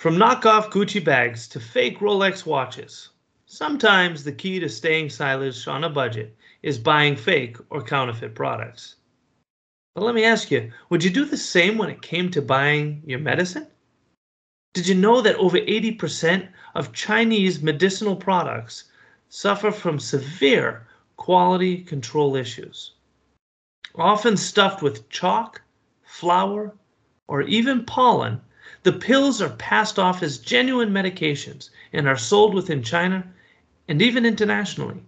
From knockoff Gucci bags to fake Rolex watches, sometimes the key to staying stylish on a budget is buying fake or counterfeit products. But let me ask you, would you do the same when it came to buying your medicine? Did you know that over 80% of Chinese medicinal products suffer from severe quality control issues? Often stuffed with chalk, flour, or even pollen, the pills are passed off as genuine medications and are sold within China and even internationally.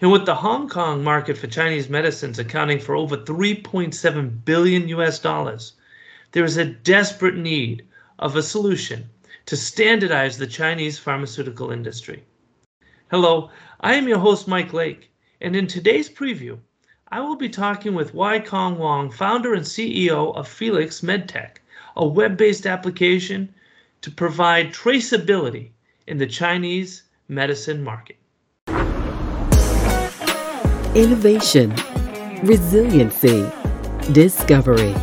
And with the Hong Kong market for Chinese medicines accounting for over 3.7 billion US dollars, there is a desperate need of a solution to standardize the Chinese pharmaceutical industry. Hello, I am your host Mike Lake, and in today's preview, I will be talking with Wai Kong Wong, founder and CEO of Felix MedTech, a web-based application to provide traceability in the Chinese medicine market. Innovation, resiliency, discovery.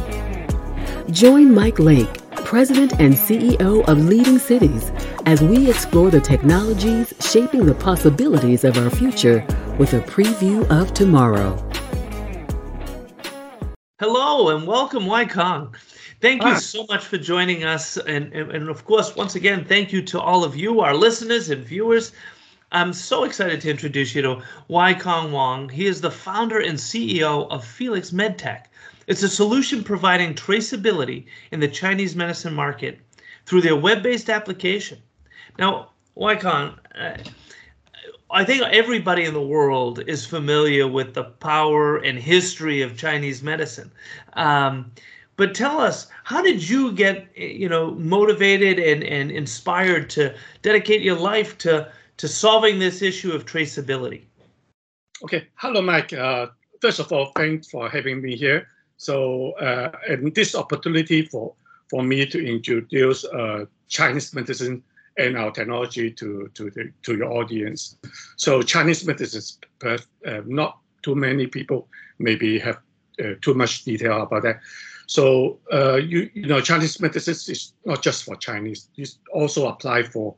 Join Mike Lake, President and CEO of Leading Cities, as we explore the technologies shaping the possibilities of our future with a preview of tomorrow. Hello and welcome, Wai Kong. Thank you so much for joining us. And, and, and, of course, once again, thank you to all of you, our listeners and viewers. I'm so excited to introduce you to Wai Kong Wong. He is the founder and CEO of Felix MedTech. It's a solution providing traceability in the Chinese medicine market through their web-based application. Now, Wai Kong, uh, I think everybody in the world is familiar with the power and history of Chinese medicine. Um, but tell us, how did you get, you know, motivated and, and inspired to dedicate your life to to solving this issue of traceability? Okay, hello, Mike. Uh, first of all, thanks for having me here. So, uh, and this opportunity for for me to introduce uh, Chinese medicine and our technology to to the, to your audience. So, Chinese medicine, uh, not too many people maybe have uh, too much detail about that. So uh, you you know Chinese medicine is not just for Chinese. It also apply for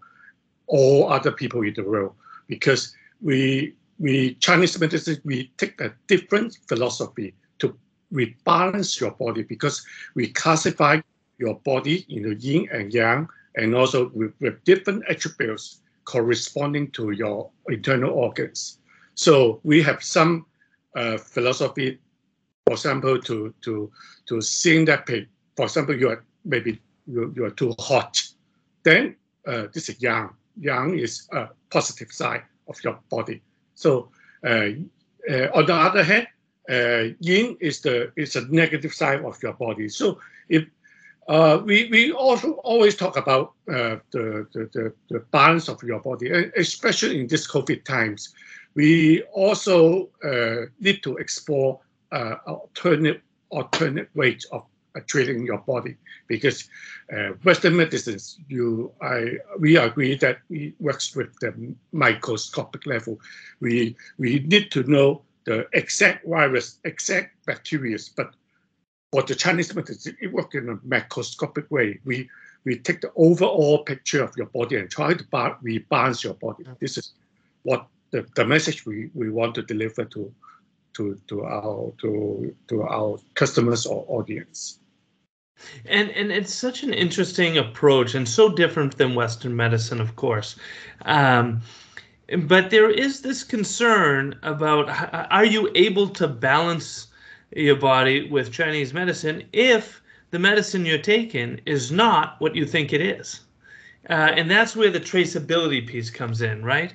all other people in the world because we we Chinese medicine we take a different philosophy to rebalance your body because we classify your body into yin and yang and also with, with different attributes corresponding to your internal organs. So we have some uh, philosophy for example, to to to seeing that pain. For example, you are maybe you, you are too hot, then uh, this is yang. Yang is a positive side of your body. So uh, uh, on the other hand, uh, yin is the is a negative side of your body. So if uh, we, we also always talk about uh, the, the, the, the, balance of your body, especially in this COVID times. We also need to explore uh, alternate alternate ways of uh, treating your body because uh, Western medicines, you, I, we agree that it works with the microscopic level. We we need to know the exact virus, exact bacteria, but for the Chinese medicine, it works in a macroscopic way. We we take the overall picture of your body and try to rebalance your body. This is what the, the message we, we want to deliver to to to our to to our customers or audience. And and it's such an interesting approach and so different than Western medicine, of course. Um, but there is this concern about are you able to balance your body with Chinese medicine if the medicine you're taking is not what you think it is? Uh, and that's where the traceability piece comes in, right?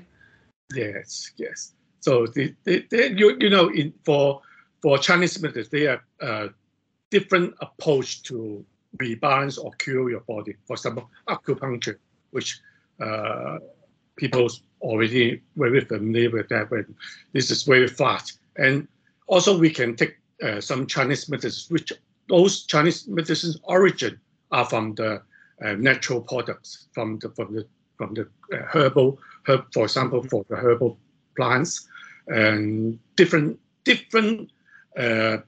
Yes, yes. So they, they, you, you know, in, for for Chinese medicine, they have a different approach to rebalance or cure your body. For example, acupuncture, which uh, people already very familiar with that. But this is very fast, and also we can take uh, some Chinese medicines, which those Chinese medicines origin are from the uh, natural products, from the from the from the uh, herbal herb, for example, for the herbal plants and different different uh,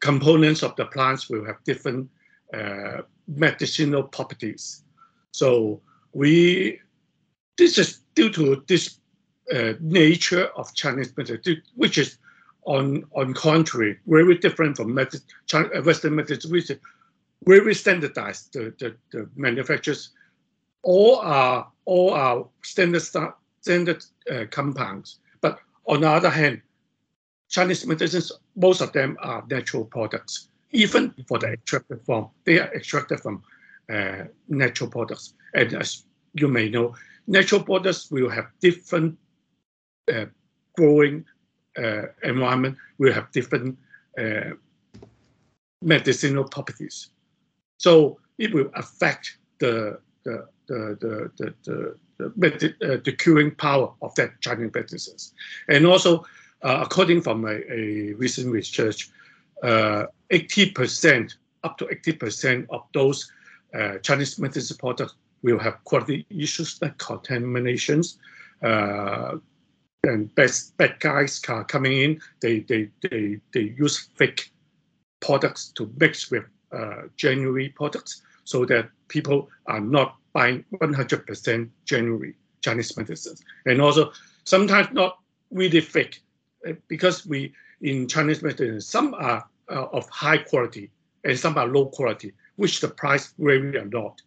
components of the plants will have different uh, medicinal properties. So we this is due to this uh, nature of Chinese medicine, which is on on contrary very different from China, uh, Western medicine, which is very standardized. The, the, the manufacturers all are all are standard standard uh, compounds. On the other hand, Chinese medicines, most of them are natural products. Even for the extracted form, they are extracted from uh, natural products. And as you may know, natural products will have different uh, growing uh, environment, will have different uh, medicinal properties. So it will affect the the the the the, the, the, uh, the curing power of that Chinese medicines. And also, uh, according from a, a recent research, 80% up to 80% of those uh, Chinese medicine products will have quality issues like contaminations. Uh, and bad, bad guys are coming in. They, they, they, they use fake products to mix with uh, genuine products so that people are not buying 100% genuine Chinese medicines. And also sometimes not really fake uh, because we in Chinese medicine, some are uh, of high quality and some are low quality, which the price vary a lot.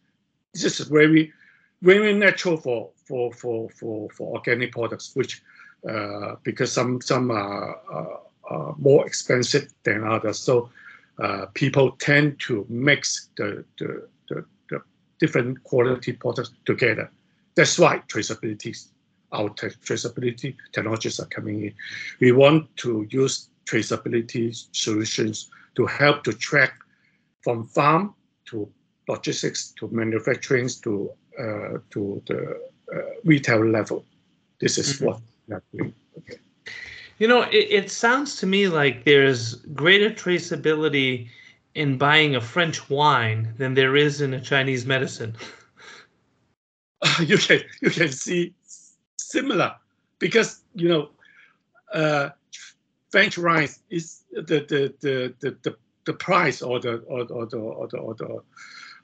This is very, very natural for for for for, for organic products, which uh, because some some are, are, are, more expensive than others. So uh, people tend to mix the, the, the different quality products together. That's why traceability, our traceability technologies are coming in. We want to use traceability solutions to help to track from farm to logistics to manufacturing to uh, to the uh, retail level. This is mm-hmm. what we are doing. Okay. You know, it, it sounds to me like there's greater traceability in buying a French wine than there is in a Chinese medicine. you can you can see similar because you know uh, French wine is the the the the, the, the price or the or, or the or the or the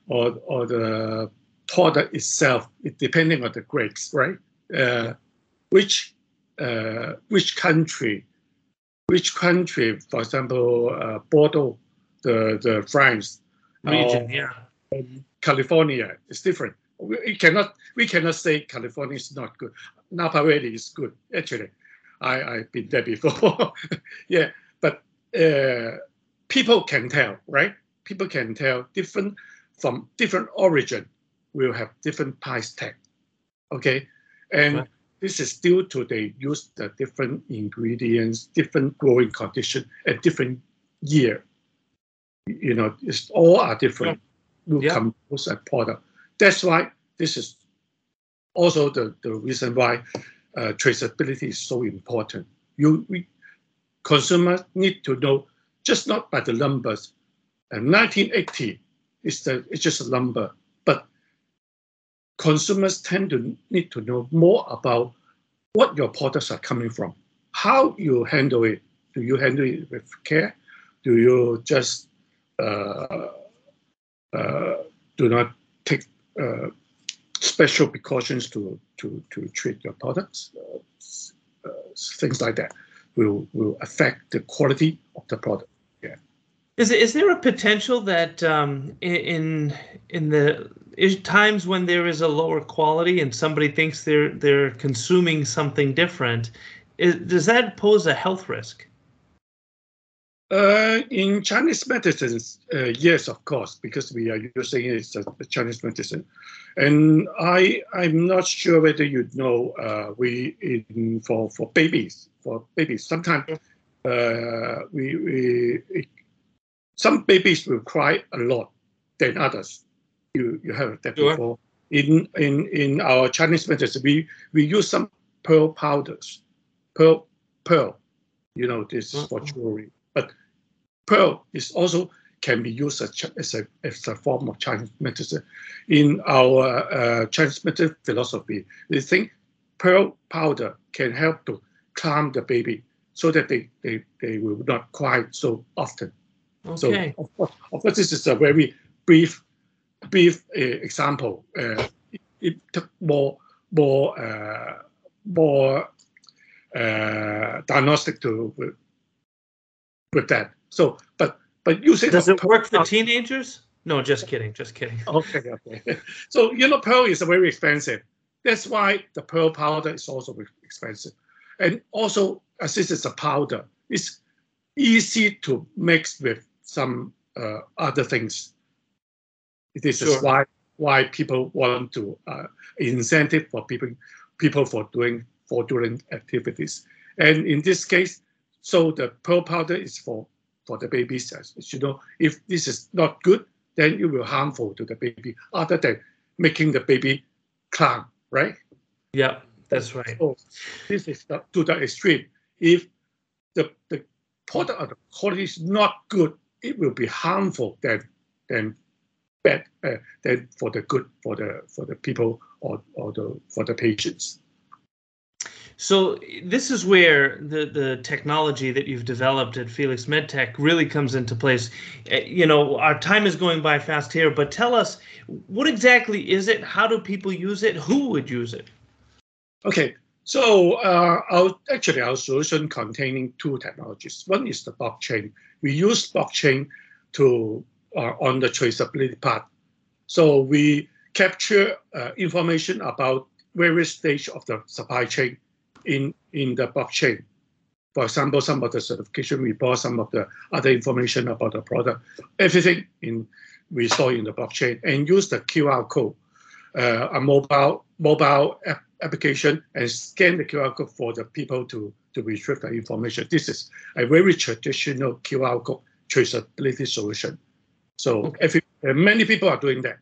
or, or the product itself, it depending on the grapes, right? Uh, which uh, which country, which country, for example, uh, Bordeaux, the the France, region, yeah, California is different. We cannot we cannot say California is not good. Napa Valley is good actually. I I've been there before. yeah, but uh, people can tell, right? People can tell different from different origin will have different price tag. Okay, and right this is due to they use the different ingredients, different growing condition at different year. You know, it's all are different. Will yeah. compose a product. That's why this is also the, the reason why uh, traceability is so important. You we, consumers need to know just not by the numbers. And 1980 is the it's just a number, but consumers tend to need to know more about what your products are coming from, how you handle it. Do you handle it with care? Do you just do not take uh, special precautions to, to, to treat your products? Uh, things like that will, will affect the quality of the product. Is, is there a potential that um, in in the times when there is a lower quality and somebody thinks they're they're consuming something different, is, does that pose a health risk? Uh, in Chinese medicine, uh, yes, of course, because we are using it as a Chinese medicine, and I I'm not sure whether you know uh, we in for for babies for babies sometimes uh, we we some babies will cry a lot than others you you heard that sure. before. In in in our Chinese medicine, we we use some pearl powders, pearl pearl. You know this is for mm-hmm. jewelry, but pearl is also can be used as, as, a, as a form of Chinese medicine. In our uh, Chinese medicine philosophy, we think pearl powder can help to calm the baby so that they, they, they will not cry so often. Okay. So, of course, of course, this is a very brief brief uh, example, uh, it, it, took more more uh, more uh, diagnostic to with that. So, but but using does it work for teenagers? No, just kidding, just kidding. Okay, okay. So you know, pearl is very expensive. That's why the pearl powder is also expensive, and also as this is a powder, it's easy to mix with some uh, other things. This sure. is why why people want to uh, incentive for people people for doing fraudulent activities. And in this case, so the pearl powder is for for the babies. As you know, if this is not good, then it will harmful to the baby, other than making the baby clown, right? Yeah, that's right. So this is the, to the extreme. If the, the product or the quality is not good, it will be harmful than than bad uh, than for the good for the for the people or, or the for the patients. So this is where the the technology that you've developed at Felix MedTech really comes into place. Uh, you know, our time is going by fast here, but tell us what exactly is it? How do people use it? Who would use it? Okay, so uh, our actually our solution containing two technologies. One is the blockchain. We use blockchain to uh, on the traceability part. So we capture uh, information about various stage of the supply chain in, in the blockchain. For example, some of the certification report, some of the other information about the product, everything in we store in the blockchain and use the QR code, uh, a mobile mobile app application and scan the QR code for the people to, to retrieve the information. This is a very traditional QR code traceability solution. So okay. every, many people are doing that.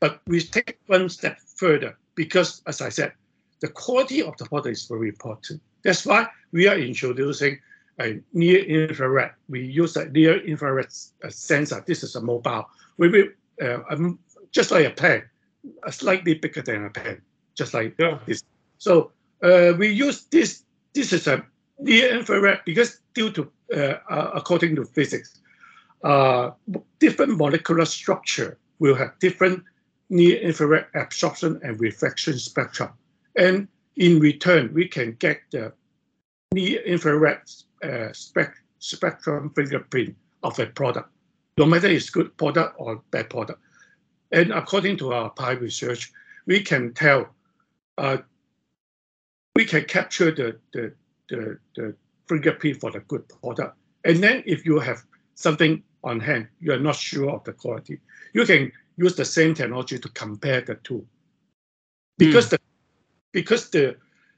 But we take one step further because, as I said, the quality of the product is very important. That's why we are introducing a near infrared. We use a near infrared uh, sensor. This is a mobile. We will uh, um, just like a pen, slightly bigger than a pen, just like yeah. this. So uh, we use this. This is a near infrared because due to uh, uh according to physics, uh, different molecular structure will have different near infrared absorption and reflection spectrum. And in return, we can get the near infrared uh, spec spectrum fingerprint of a product, no matter it's good product or bad product. And according to our PI research, we can tell, uh, we can capture the, the, the, the fingerprint for the good product. And then if you have something on hand, you are not sure of the quality, you can use the same technology to compare the two. Because mm. the because the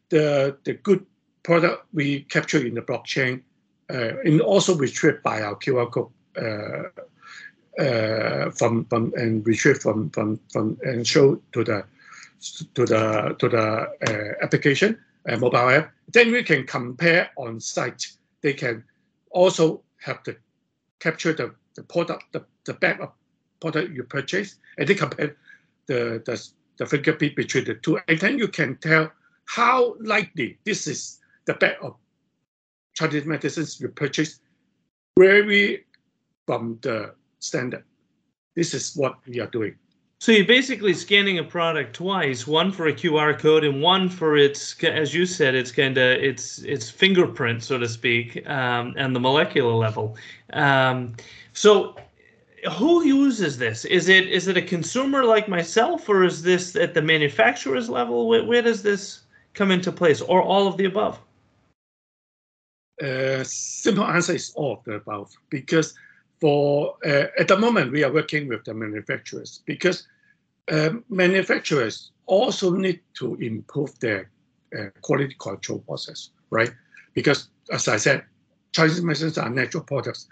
the the good product we capture in the blockchain uh, and also retrieved by our QR code uh, uh, from from and retrieve from from from and show to the to the to the uh, application uh, mobile app. Then we can compare on site. They can also have the capture the, the product the, the back of product you purchase and they compare the the the fingerprint between the two. And then you can tell how likely this is the bag of Chinese medicines you purchase vary from the standard. This is what we are doing. So you're basically scanning a product twice, one for a QR code and one for its, as you said, it's kind of its its fingerprint, so to speak, um, and the molecular level. Um, so who uses this? Is it is it a consumer like myself, or is this at the manufacturer's level? Where, where does this come into place, or all of the above? Uh, simple answer is all of the above because for uh, at the moment we are working with the manufacturers because uh, manufacturers also need to improve their uh, quality control process, right? Because as I said, Chinese medicines are natural products.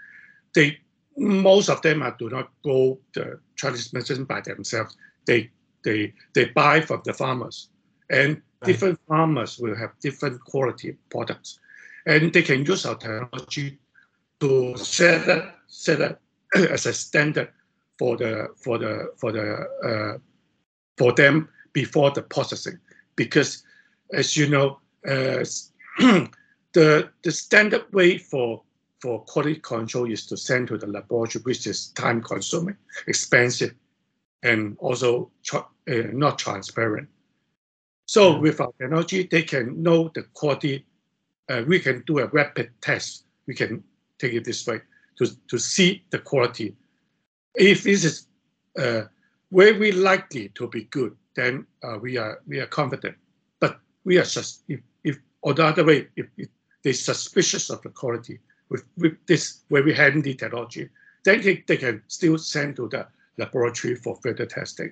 They most of them are, do not grow the Chinese medicine by themselves. They they they buy from the farmers, and right. different farmers will have different quality products, and they can use our technology to set up set up as a standard for the for the for the uh, for them before the processing, because as you know, uh, the the standard way for for quality control is to send to the laboratory, which is time consuming, expensive. and also tra- uh, not transparent. So Yeah. with our technology, they can know the quality. Uh, we can do a rapid test. We can take it this way to, to see the quality. If this is uh, very likely to be good, then uh, we are we are confident. But we are just if, if or the other way, if, if they're suspicious of the quality with, with this very handy technology, then they, they can still send to the laboratory for further testing.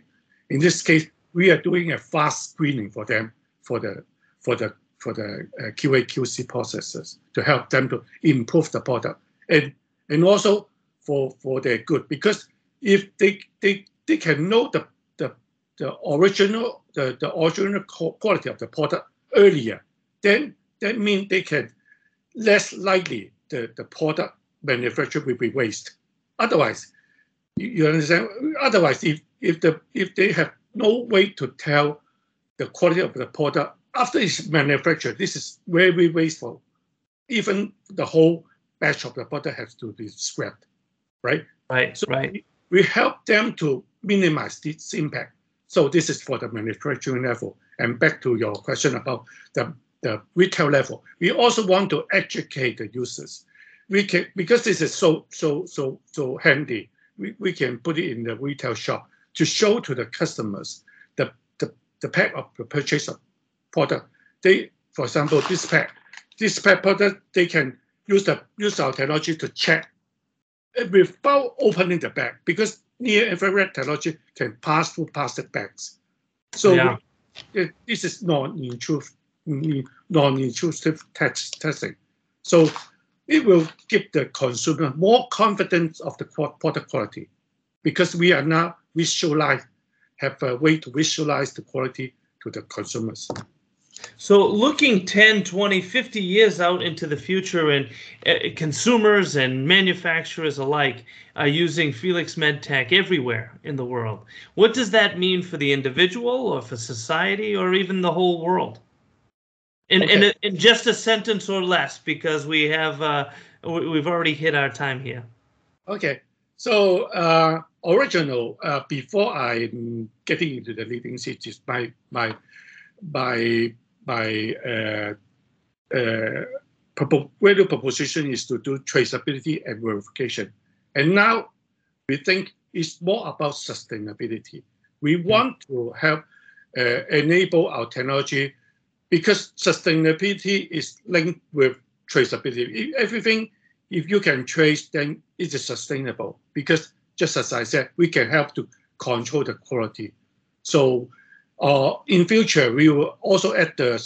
In this case, we are doing a fast screening for them for the for the for the uh, QA QC processes to help them to improve the product and and also for for their good because if they they, they can know the, the the original the, the original quality of the product earlier then that means they can less likely the, the product manufactured will be waste otherwise you, you understand otherwise if if the if they have no way to tell the quality of the product after it's manufactured. This is very wasteful. Even the whole batch of the product has to be scrapped, right? Right, So right. we, we help them to minimize this impact. So this is for the manufacturing level. And back to your question about the, the retail level, we also want to educate the users. We can because this is so so so so handy. We, we can put it in the retail shop to show to the customers the, the, the pack of the purchase of product. They, for example, this pack, this pack product, they can use the use our technology to check without opening the bag because near infrared technology can pass through plastic bags. So Yeah. we- it- this is non-intrusive, non-intrusive test, testing. So it will give the consumer more confidence of the product quality because we are now visualize, have a way to visualize the quality to the consumers. So, looking 10, 20, 50 years out into the future, and uh, consumers and manufacturers alike are using Felix MedTech everywhere in the world. What does that mean for the individual, or for society, or even the whole world? In, in, Okay. a, in just a sentence or less, because we have uh, we- we've already hit our time here. Okay, so uh, original uh, before I'm getting into the leading cities, my my my my uh, uh, propo- value proposition is to do traceability and verification, and now we think it's more about sustainability. We want to help uh, enable our technology because sustainability is linked with traceability. Everything if you can trace, then it is sustainable because just as I said, we can help to control the quality. So uh, in future, we will also add the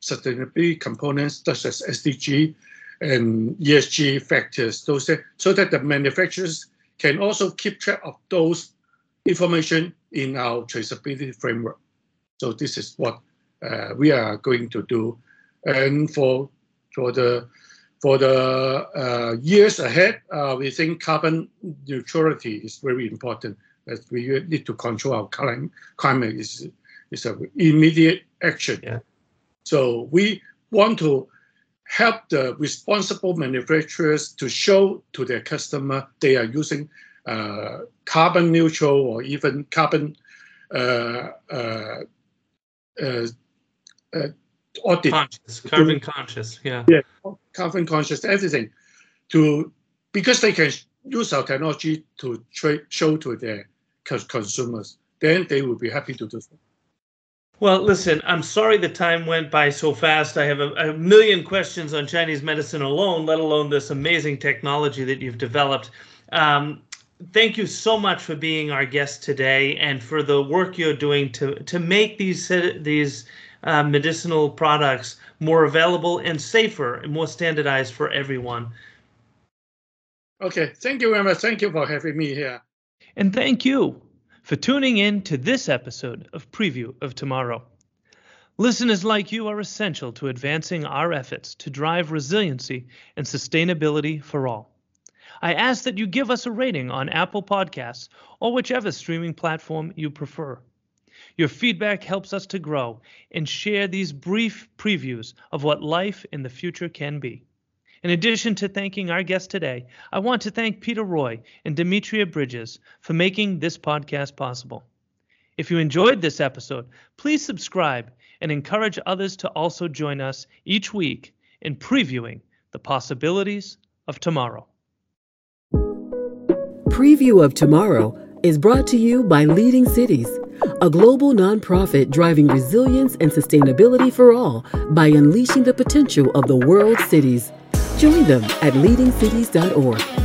sustainability components such as SDG and ESG factors, those so that the manufacturers can also keep track of those information in our traceability framework. So this is what we are going to do. And for for the for the uh, years ahead, uh, we think carbon neutrality is very important. As we need to control our climate, climate is is an immediate action. Yeah. So we want to help the responsible manufacturers to show to their customer they are using uh, carbon neutral or even carbon uh, uh, uh, audit Conscious, carbon conscious, yeah. yeah, carbon conscious, everything, to because they can use our technology to trade, show to their consumers, then they will be happy to do so. Well, listen, I'm sorry the time went by so fast. I have a, a million questions on Chinese medicine alone, let alone this amazing technology that you've developed. Um, thank you so much for being our guest today and for the work you're doing to to make these uh, these uh, medicinal products more available and safer and more standardized for everyone. Okay, thank you very much. Thank you for having me here. And thank you for tuning in to this episode of Preview of Tomorrow. Listeners like you are essential to advancing our efforts to drive resiliency and sustainability for all. I ask that you give us a rating on Apple Podcasts or whichever streaming platform you prefer. Your feedback helps us to grow and share these brief previews of what life in the future can be. In addition to thanking our guest today, I want to thank Peter Roy and Demetria Bridges for making this podcast possible. If you enjoyed this episode, please subscribe and encourage others to also join us each week in previewing the possibilities of tomorrow. Preview of Tomorrow is brought to you by Leading Cities, a global nonprofit driving resilience and sustainability for all by unleashing the potential of the world's cities. Join them at leadingcities.org.